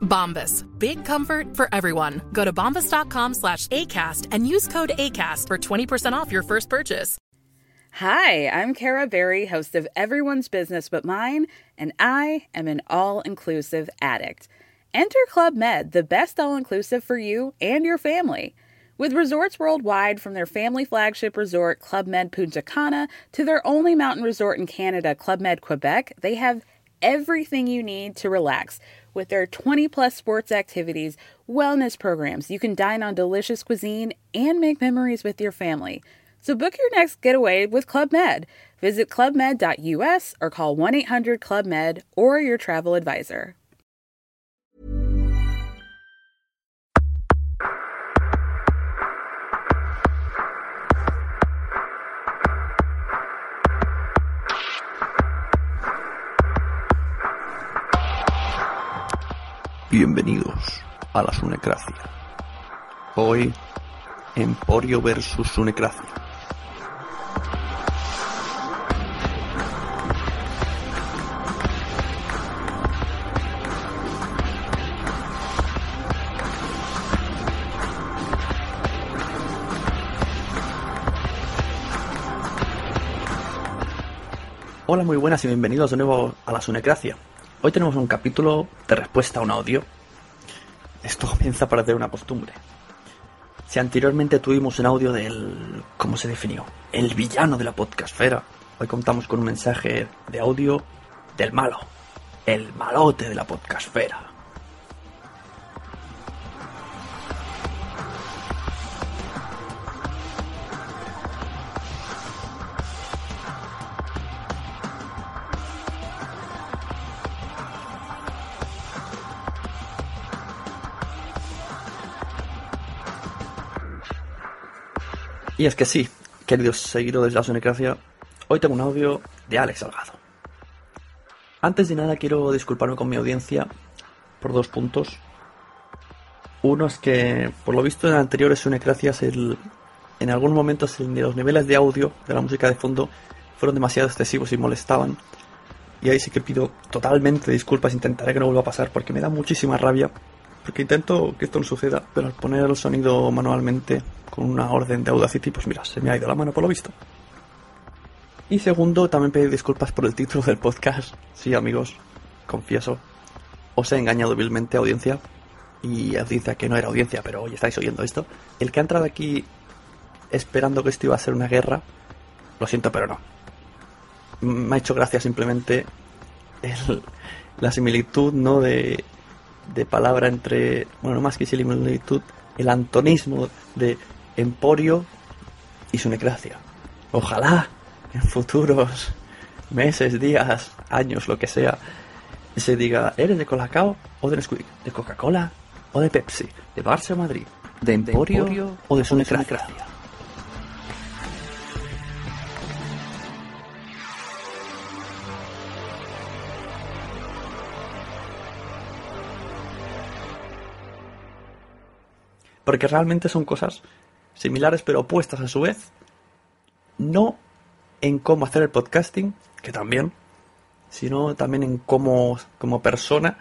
Bombas. Big comfort for everyone. Go to bombas.com slash ACAST and use code ACAST for 20% off your first purchase. Hi, I'm Kara Berry, host of Everyone's Business But Mine, and I am an all inclusive addict. Enter Club Med, the best all inclusive for you and your family. With resorts worldwide, from their family flagship resort, Club Med Punta Cana, to their only mountain resort in Canada, Club Med Quebec, they have everything you need to relax. With their 20 plus sports activities, wellness programs, you can dine on delicious cuisine and make memories with your family. So book your next getaway with Club Med. Visit clubmed.us or call 1 800 Club Med or your travel advisor. Bienvenidos a la Sunecracia. Hoy, Emporio versus Sunecracia. Hola, muy buenas y bienvenidos de nuevo a la Sunecracia. Hoy tenemos un capítulo de respuesta a un audio. Esto comienza a parecer una costumbre. Si anteriormente tuvimos un audio del... ¿cómo se definió? El villano de la podcastfera. Hoy contamos con un mensaje de audio del malo. El malote de la podcastfera. Y es que sí, queridos seguidores de la Sonecracia, hoy tengo un audio de Alex Salgado. Antes de nada quiero disculparme con mi audiencia por dos puntos. Uno es que, por lo visto en anteriores Sonecracias, en algunos momentos el- los niveles de audio de la música de fondo fueron demasiado excesivos y molestaban. Y ahí sí que pido totalmente disculpas, intentaré que no vuelva a pasar porque me da muchísima rabia. Porque intento que esto no suceda, pero al poner el sonido manualmente con una orden de Audacity, pues mira, se me ha ido la mano por lo visto. Y segundo, también pedir disculpas por el título del podcast. Sí, amigos, confieso, os he engañado vilmente, audiencia. Y audiencia que no era audiencia, pero hoy estáis oyendo esto. El que ha entrado aquí esperando que esto iba a ser una guerra, lo siento, pero no. Me ha hecho gracia simplemente el- la similitud, ¿no? De, de palabra entre, bueno, no más que similitud, el antonismo de emporio y sunecracia. Ojalá en futuros meses, días, años, lo que sea, se diga, ¿eres de Colacao o de Nesquik? ¿De Coca-Cola o de Pepsi? ¿De Barça o Madrid? ¿De emporio, o de sunecracia? Porque realmente son cosas similares pero opuestas a su vez. No en cómo hacer el podcasting, que también, sino también en cómo, como persona,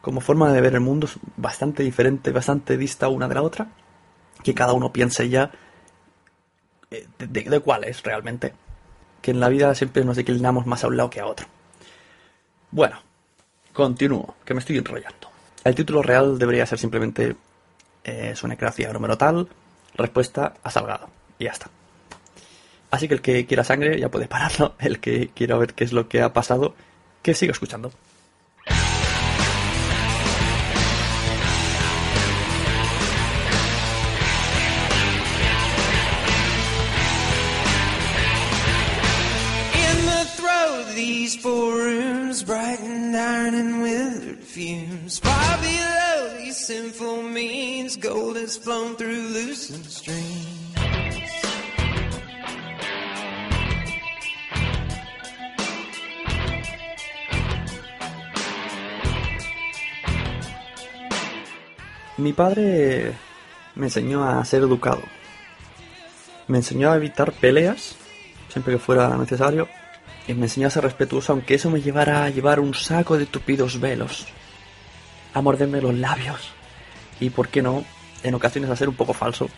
como forma de ver el mundo es bastante diferente, bastante dista una de la otra. Que cada uno piense ya eh, de, de- de cuál es realmente. Que en la vida siempre nos declinamos más a un lado que a otro. Bueno, continúo, que me estoy enrollando. El título real debería ser simplemente eh, Sunecracia número tal, respuesta a Salgado. Y ya está. Así que el que quiera sangre ya puede pararlo, el que quiera ver qué es lo que ha pasado, que siga escuchando. Rooms, bright and iron and withered fumes. Far below these sinful means, gold has flown through loosened streams. Mi padre me enseñó a ser educado. Me enseñó a evitar peleas, siempre que fuera necesario, y me enseñó a ser respetuoso, aunque eso me llevara a llevar un saco de tupidos velos, a morderme los labios, y por qué no, en ocasiones a ser un poco falso,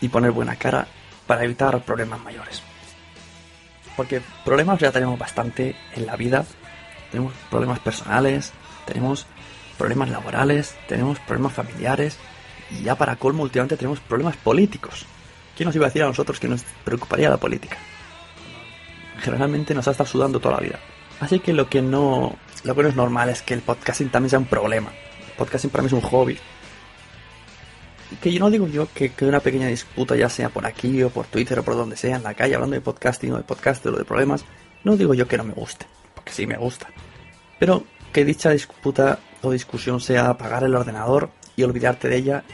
y poner buena cara para evitar problemas mayores. Porque problemas ya tenemos bastante en la vida, tenemos problemas personales, tenemos problemas laborales, tenemos problemas familiares y ya para colmo últimamente tenemos problemas políticos. ¿Quién nos iba a decir a nosotros que nos preocuparía la política? Generalmente nos ha estado sudando toda la vida. Así que lo que no, lo que no es normal es que el podcasting también sea un problema. El podcasting para mí es un hobby. Que yo no digo yo que, una pequeña disputa, ya sea por aquí o por Twitter o por donde sea, en la calle, hablando de podcasting o de podcast o de problemas, no digo yo que no me guste, porque sí me gusta. Pero que dicha disputa o discusión sea apagar el ordenador y olvidarte de ella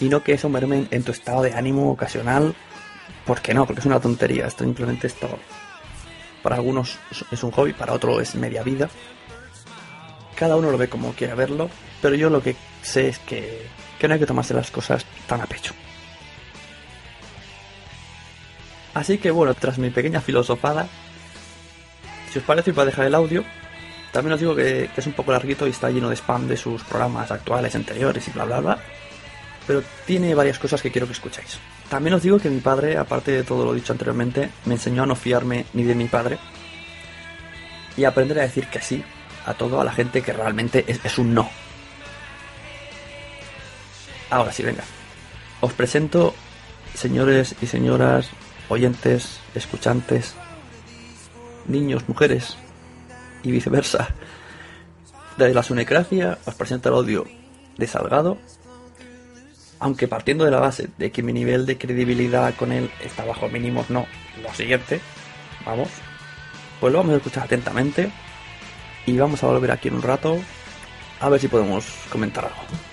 y no que eso merme en tu estado de ánimo ocasional porque no, porque es una tontería esto simplemente esto para algunos es un hobby para otros es media vida. Cada uno lo ve como quiere verlo pero yo lo que sé es que, que no hay que tomarse las cosas tan a pecho. Así que bueno tras mi pequeña filosofada si os parece voy a dejar el audio. También os digo que, es un poco larguito y está lleno de spam de sus programas actuales, anteriores y bla bla bla. Pero tiene varias cosas que quiero que escuchéis. También os digo que mi padre, aparte de todo lo dicho anteriormente, me enseñó a no fiarme ni de mi padre y aprender a decir que sí a todo a la gente que realmente es, es un no. Ahora sí, venga. Os presento, señores y señoras, oyentes, escuchantes, niños, mujeres, y viceversa. Desde la sunecracia os presento el audio de Salgado, aunque partiendo de la base de que mi nivel de credibilidad con él está bajo mínimos, no, lo siguiente, vamos, pues lo vamos a escuchar atentamente y vamos a volver aquí en un rato a ver si podemos comentar algo.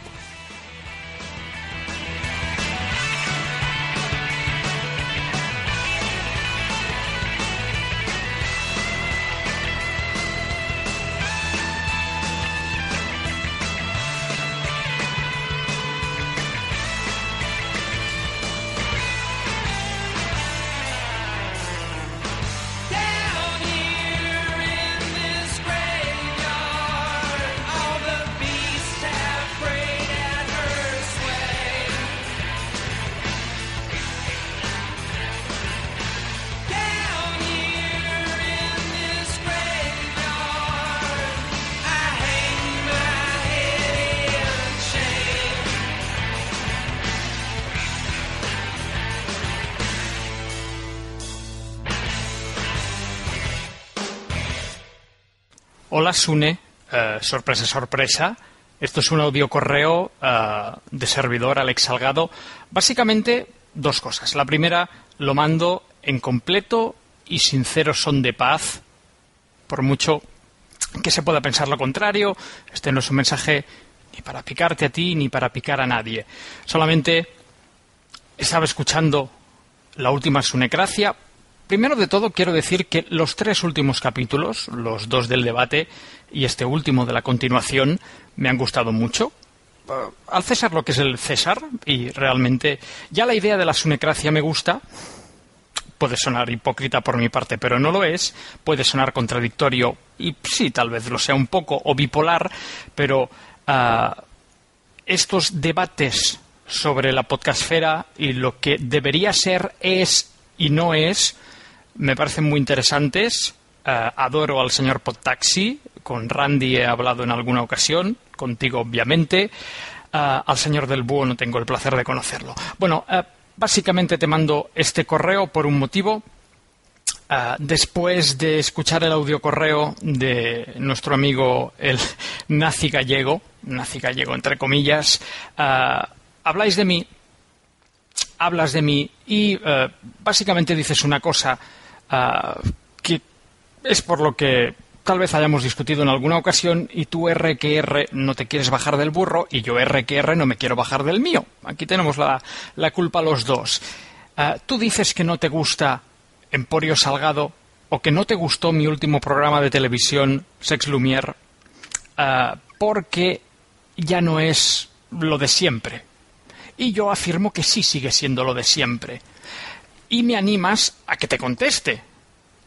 Hola Sune, Eh, sorpresa, sorpresa. Esto es un audio correo eh, de servidor Alex Salgado. Básicamente dos cosas. La primera lo mando en completo y sincero son de paz, por mucho que se pueda pensar lo contrario. Este no es un mensaje ni para picarte a ti ni para picar a nadie. Solamente estaba escuchando la última Sunecracia. Primero de todo, quiero decir que los tres últimos capítulos, los dos del debate y este último de la continuación, me han gustado mucho. Al César lo que es el César, y realmente ya la idea de la Sunecracia me gusta. Puede sonar hipócrita por mi parte, pero no lo es. Puede sonar contradictorio, y sí, tal vez lo sea un poco, o bipolar, pero ah, estos debates sobre la podcastfera y lo que debería ser, es y no es, me parecen muy interesantes. Eh, adoro al señor Podtaxi, con Randy he hablado en alguna ocasión, contigo obviamente. Eh, al señor del Búho no tengo el placer de conocerlo. Bueno, eh, básicamente te mando este correo por un motivo. Después de escuchar el audio correo de nuestro amigo el nazi gallego, nazi gallego entre comillas, habláis de mí, hablas de mí y básicamente dices una cosa que es por lo que tal vez hayamos discutido en alguna ocasión y tú R que R no te quieres bajar del burro y yo R que R no me quiero bajar del mío. Aquí tenemos la, la culpa los dos. Ah, tú dices que no te gusta Emporio Salgado o que no te gustó mi último programa de televisión, Sex Lumière, ah, porque ya no es lo de siempre. Y yo afirmo que sí sigue siendo lo de siempre. Y me animas a que te conteste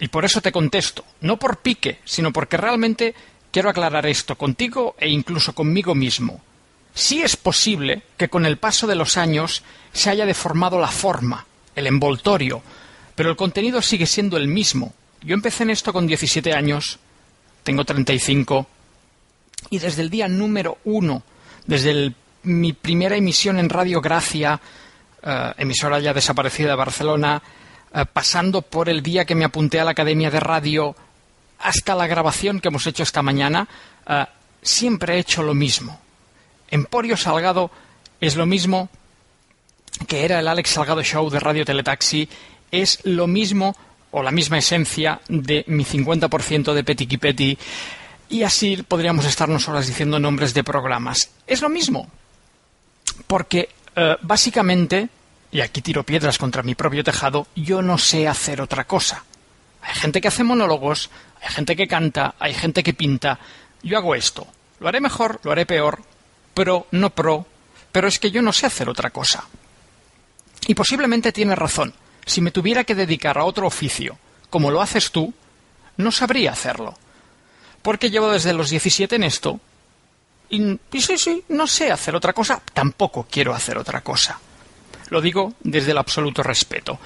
y por eso te contesto, no por pique, sino porque realmente quiero aclarar esto contigo e incluso conmigo mismo. Sí es posible que con el paso de los años se haya deformado la forma, el envoltorio, pero el contenido sigue siendo el mismo. Yo empecé en esto con 17 años, tengo 35, y desde el día número uno, desde mi primera emisión en Radio Gracia, eh, emisora ya desaparecida de Barcelona, eh, pasando por el día que me apunté a la Academia de Radio hasta la grabación que hemos hecho esta mañana, eh, siempre he hecho lo mismo. Emporio Salgado es lo mismo que era el Alex Salgado Show de Radio Teletaxi, es lo mismo o la misma esencia de mi 50% de Petit Petit y así podríamos estarnos horas diciendo nombres de programas. Es lo mismo, porque eh, básicamente y aquí tiro piedras contra mi propio tejado, yo no sé hacer otra cosa. Hay gente que hace monólogos, hay gente que canta, hay gente que pinta. Yo hago esto. Lo haré mejor, lo haré peor, pro, no pro, pero es que yo no sé hacer otra cosa. Y posiblemente tiene razón. Si me tuviera que dedicar a otro oficio, como lo haces tú, no sabría hacerlo. Porque llevo desde los 17 en esto. Y, sí, sí, no sé hacer otra cosa, tampoco quiero hacer otra cosa. Lo digo desde el absoluto respeto.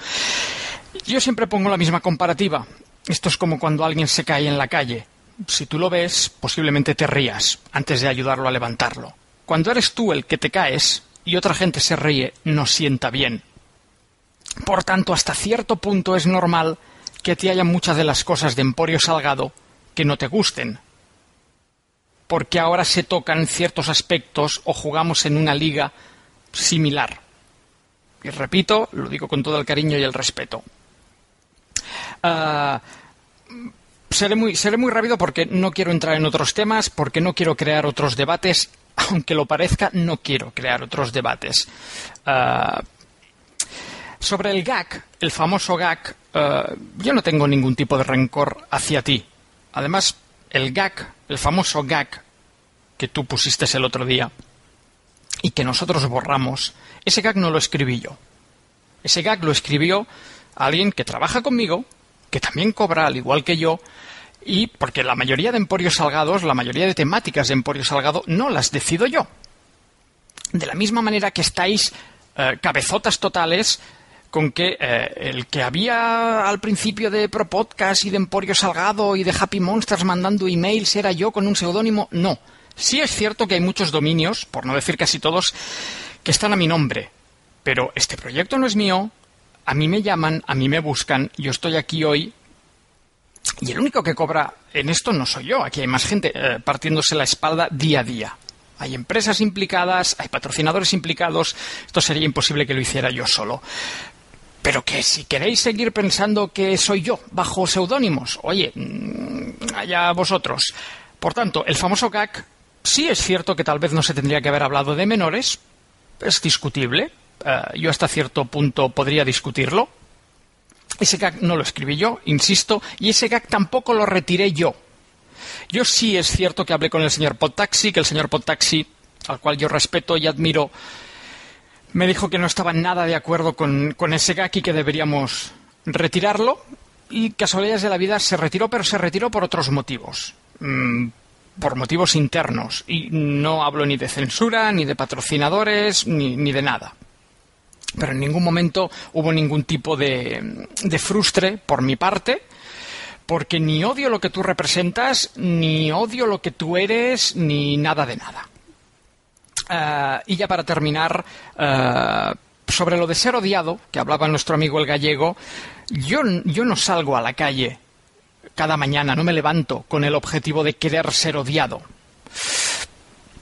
Yo siempre pongo la misma comparativa. Esto es como cuando alguien se cae en la calle. Si tú lo ves, posiblemente te rías antes de ayudarlo a levantarlo. Cuando eres tú el que te caes y otra gente se ríe, no sienta bien. Por tanto, hasta cierto punto es normal que te haya muchas de las cosas de Emporio Salgado que no te gusten. Porque ahora se tocan ciertos aspectos o jugamos en una liga similar. Y repito, lo digo con todo el cariño y el respeto. Ah, seré, muy, rápido porque no quiero entrar en otros temas, porque no quiero crear otros debates. Aunque lo parezca, no quiero crear otros debates. Ah, sobre el gag, el famoso gag, ah, yo no tengo ningún tipo de rencor hacia ti. Además, el gag, el famoso gag que tú pusiste el otro día y que nosotros borramos, ese gag no lo escribí yo. Ese gag lo escribió alguien que trabaja conmigo, que también cobra al igual que yo, y porque la mayoría de emporios salgados, la mayoría de temáticas de emporio salgado, no las decido yo. De la misma manera que estáis eh, cabezotas totales con que eh, el que había al principio de Pro Podcast y de Emporio Salgado y de Happy Monsters mandando emails era yo con un seudónimo, no. Sí es cierto que hay muchos dominios, por no decir casi todos, que están a mi nombre. Pero este proyecto no es mío, a mí me llaman, a mí me buscan, yo estoy aquí hoy y el único que cobra en esto no soy yo, aquí hay más gente eh, partiéndose la espalda día a día. Hay empresas implicadas, hay patrocinadores implicados, esto sería imposible que lo hiciera yo solo. Pero que si queréis seguir pensando que soy yo, bajo seudónimos, oye, mm, allá vosotros. Por tanto, el famoso gag sí es cierto que tal vez no se tendría que haber hablado de menores, es discutible. Eh, yo hasta cierto punto podría discutirlo. Ese gag no lo escribí yo, insisto, y ese gag tampoco lo retiré yo. Yo sí es cierto que hablé con el señor Podtaxi, que el señor Podtaxi, al cual yo respeto y admiro, me dijo que no estaba nada de acuerdo con, ese gag y que deberíamos retirarlo. Y casualidades de la vida se retiró, pero se retiró por otros motivos. Mm, por motivos internos. Y no hablo ni de censura, ni de patrocinadores, ni, de nada. Pero en ningún momento hubo ningún tipo de, de frustre por mi parte, porque ni odio lo que tú representas, ni odio lo que tú eres, ni nada de nada. Eh, y ya para terminar, eh, sobre lo de ser odiado, que hablaba nuestro amigo el gallego, yo, yo no salgo a la calle cada mañana, no me levanto con el objetivo de querer ser odiado.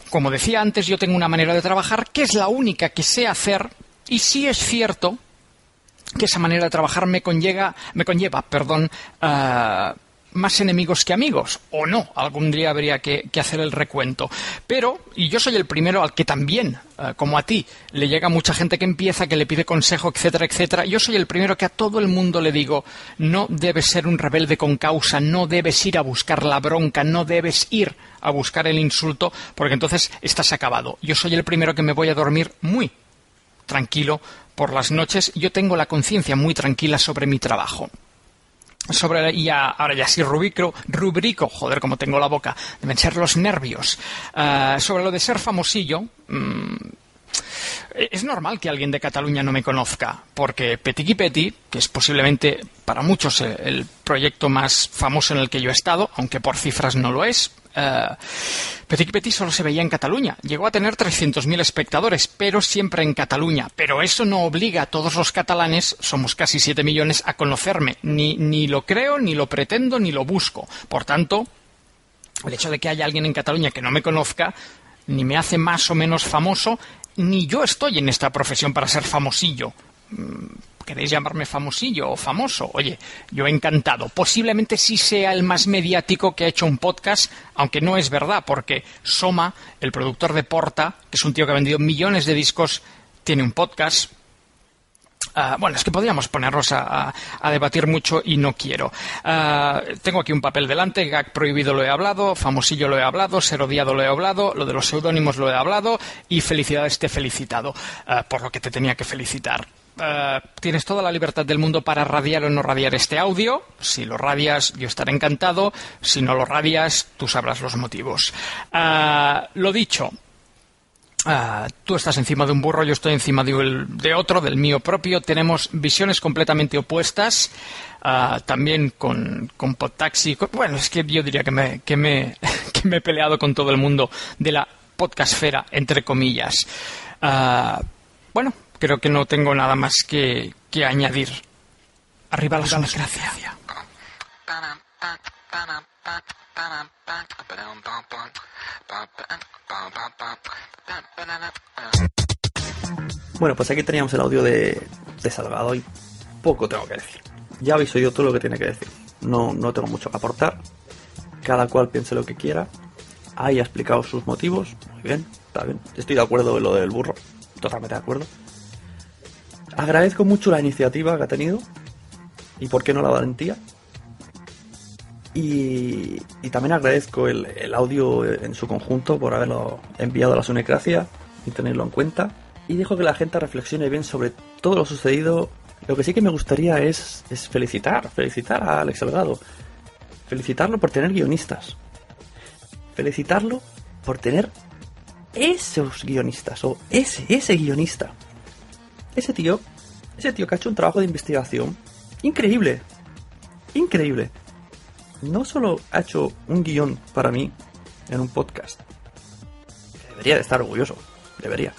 Como decía antes, yo tengo una manera de trabajar que es la única que sé hacer y sí es cierto que esa manera de trabajar me conlleva, me conlleva perdón, uh, más enemigos que amigos, o no, algún día habría que, hacer el recuento. Pero, y yo soy el primero al que también, uh, como a ti, le llega mucha gente que empieza, que le pide consejo, etcétera, etcétera, yo soy el primero que a todo el mundo le digo, no debes ser un rebelde con causa, no debes ir a buscar la bronca, no debes ir a buscar el insulto, porque entonces estás acabado. Yo soy el primero que me voy a dormir muy tranquilo por las noches, yo tengo la conciencia muy tranquila sobre mi trabajo. Sobre, ya, ahora ya sí rubrico, rubrico, joder, como tengo la boca, deben ser los nervios. Uh, sobre lo de ser famosillo, mmm, es normal que alguien de Cataluña no me conozca, porque Petit Petit, que es posiblemente para muchos el proyecto más famoso en el que yo he estado, aunque por cifras no lo es, Uh, Petit Petit solo se veía en Cataluña. Llegó a tener 300.000 espectadores, pero siempre en Cataluña. Pero eso no obliga a todos los catalanes, somos casi 7 millones, a conocerme. Ni, ni lo creo, ni lo pretendo, ni lo busco. Por tanto, el hecho de que haya alguien en Cataluña que no me conozca, ni me hace más o menos famoso, ni yo estoy en esta profesión para ser famosillo. ¿Queréis llamarme famosillo o famoso? Oye, yo encantado. Posiblemente sí sea el más mediático que ha hecho un podcast, aunque no es verdad, porque Soma, el productor de Porta, que es un tío que ha vendido millones de discos, tiene un podcast. Uh, bueno, es que podríamos ponernos a, debatir mucho y no quiero. Uh, tengo aquí un papel delante, gag prohibido lo he hablado, famosillo lo he hablado, ser odiado lo he hablado, lo de los seudónimos lo he hablado y felicidades te he felicitado uh, por lo que te tenía que felicitar. Uh, tienes toda la libertad del mundo para radiar o no radiar este audio. Si lo radias, yo estaré encantado. Si no lo radias, tú sabrás los motivos. Uh, lo dicho. Uh, tú estás encima de un burro, yo estoy encima de, de otro, del mío propio. Tenemos visiones completamente opuestas. también con, con Podtaxi. Bueno, es que yo diría que me, que, me, que me he peleado con todo el mundo de la podcastfera, entre comillas. bueno, creo que no tengo nada más que, que añadir. Arriba la democracia. Bueno, pues aquí teníamos el audio de, de Salgado y poco tengo que decir. Ya habéis oído todo lo que tiene que decir. No, no tengo mucho que aportar. Cada cual piense lo que quiera. Ahí ha explicado sus motivos. Muy bien, está bien. Estoy de acuerdo en lo del burro. Totalmente de acuerdo. Agradezco mucho la iniciativa que ha tenido y por qué no la valentía. Y, también agradezco el, el, audio en su conjunto por haberlo enviado a la Sunecracia y tenerlo en cuenta. Y dejo que la gente reflexione bien sobre todo lo sucedido. Lo que sí que me gustaría es, es felicitar, felicitar a Alex Salgado. Felicitarlo por tener guionistas. Felicitarlo por tener esos guionistas o ese, ese guionista ese tío, ese tío que ha hecho un trabajo de investigación increíble. Increíble. No solo ha hecho un guion para mí en un podcast. Debería de estar orgulloso. Debería.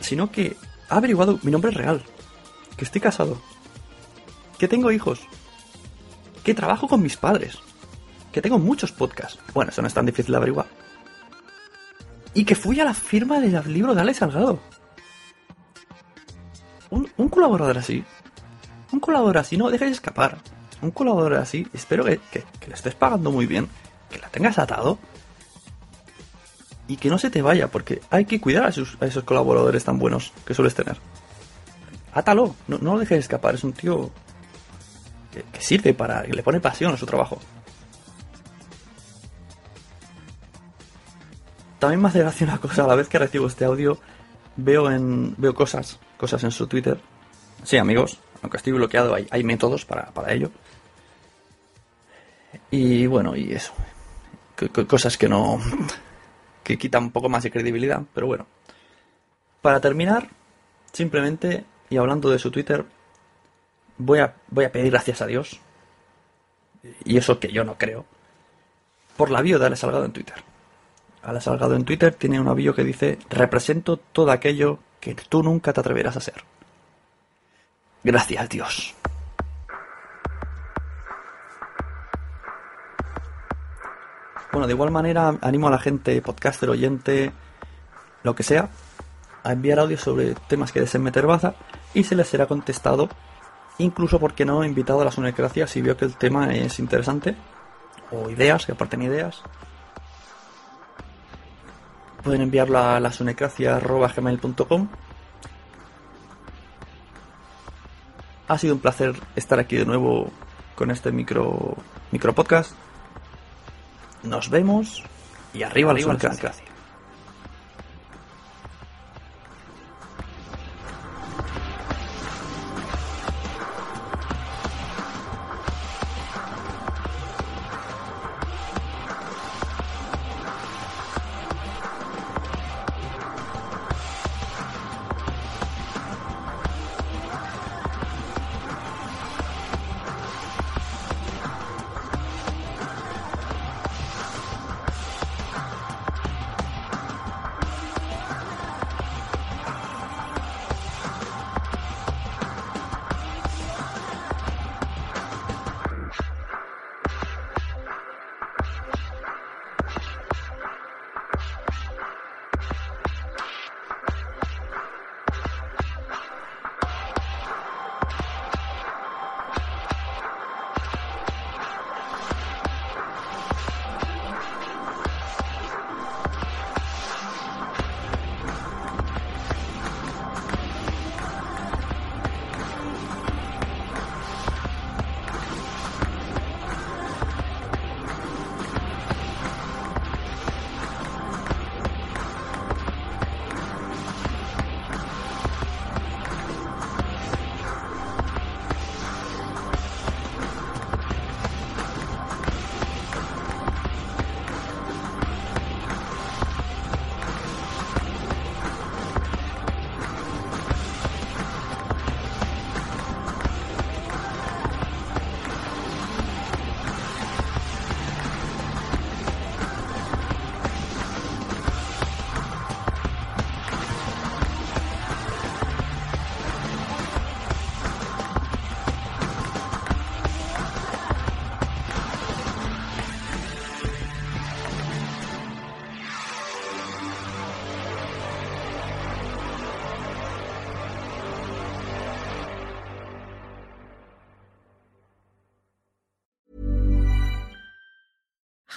Sino que ha averiguado mi nombre real. Que estoy casado. Que tengo hijos. Que trabajo con mis padres. Que tengo muchos podcasts. Bueno, eso no es tan difícil de averiguar. Y que fui a la firma del libro de Alex Salgado un, colaborador así, un colaborador así, no dejes escapar. Un colaborador así, espero que, que, le estés pagando muy bien, que la tengas atado y que no se te vaya, porque hay que cuidar a a esos colaboradores tan buenos que sueles tener. Átalo, no, no lo dejes escapar, es un tío que, que sirve para, que le pone pasión a su trabajo. También me hace gracia una cosa, a la vez que recibo este audio, veo en veo cosas cosas en su Twitter. Sí, amigos, aunque estoy bloqueado, hay, hay métodos para, para, ello. Y bueno, y eso. Cosas que no. que quitan un poco más de credibilidad, pero bueno. Para terminar, simplemente, y hablando de su Twitter, voy a, voy a pedir gracias a Dios. Y eso que yo no creo. Por la bio de Ale Salgado en Twitter. Ale Salgado en Twitter tiene una bio que dice: Represento todo aquello que tú nunca te atreverás a ser. Gracias, Dios. Bueno, de igual manera animo a la gente, podcaster, oyente, lo que sea, a enviar audios sobre temas que deseen meter baza y se les será contestado, incluso porque no invitado a la sonecracia si veo que el tema es interesante, o ideas, que aporten ideas. Pueden enviarlo a la sonecracia.gmail.com Ha sido un placer estar aquí de nuevo con este micro, micro podcast. Nos vemos y arriba, arriba la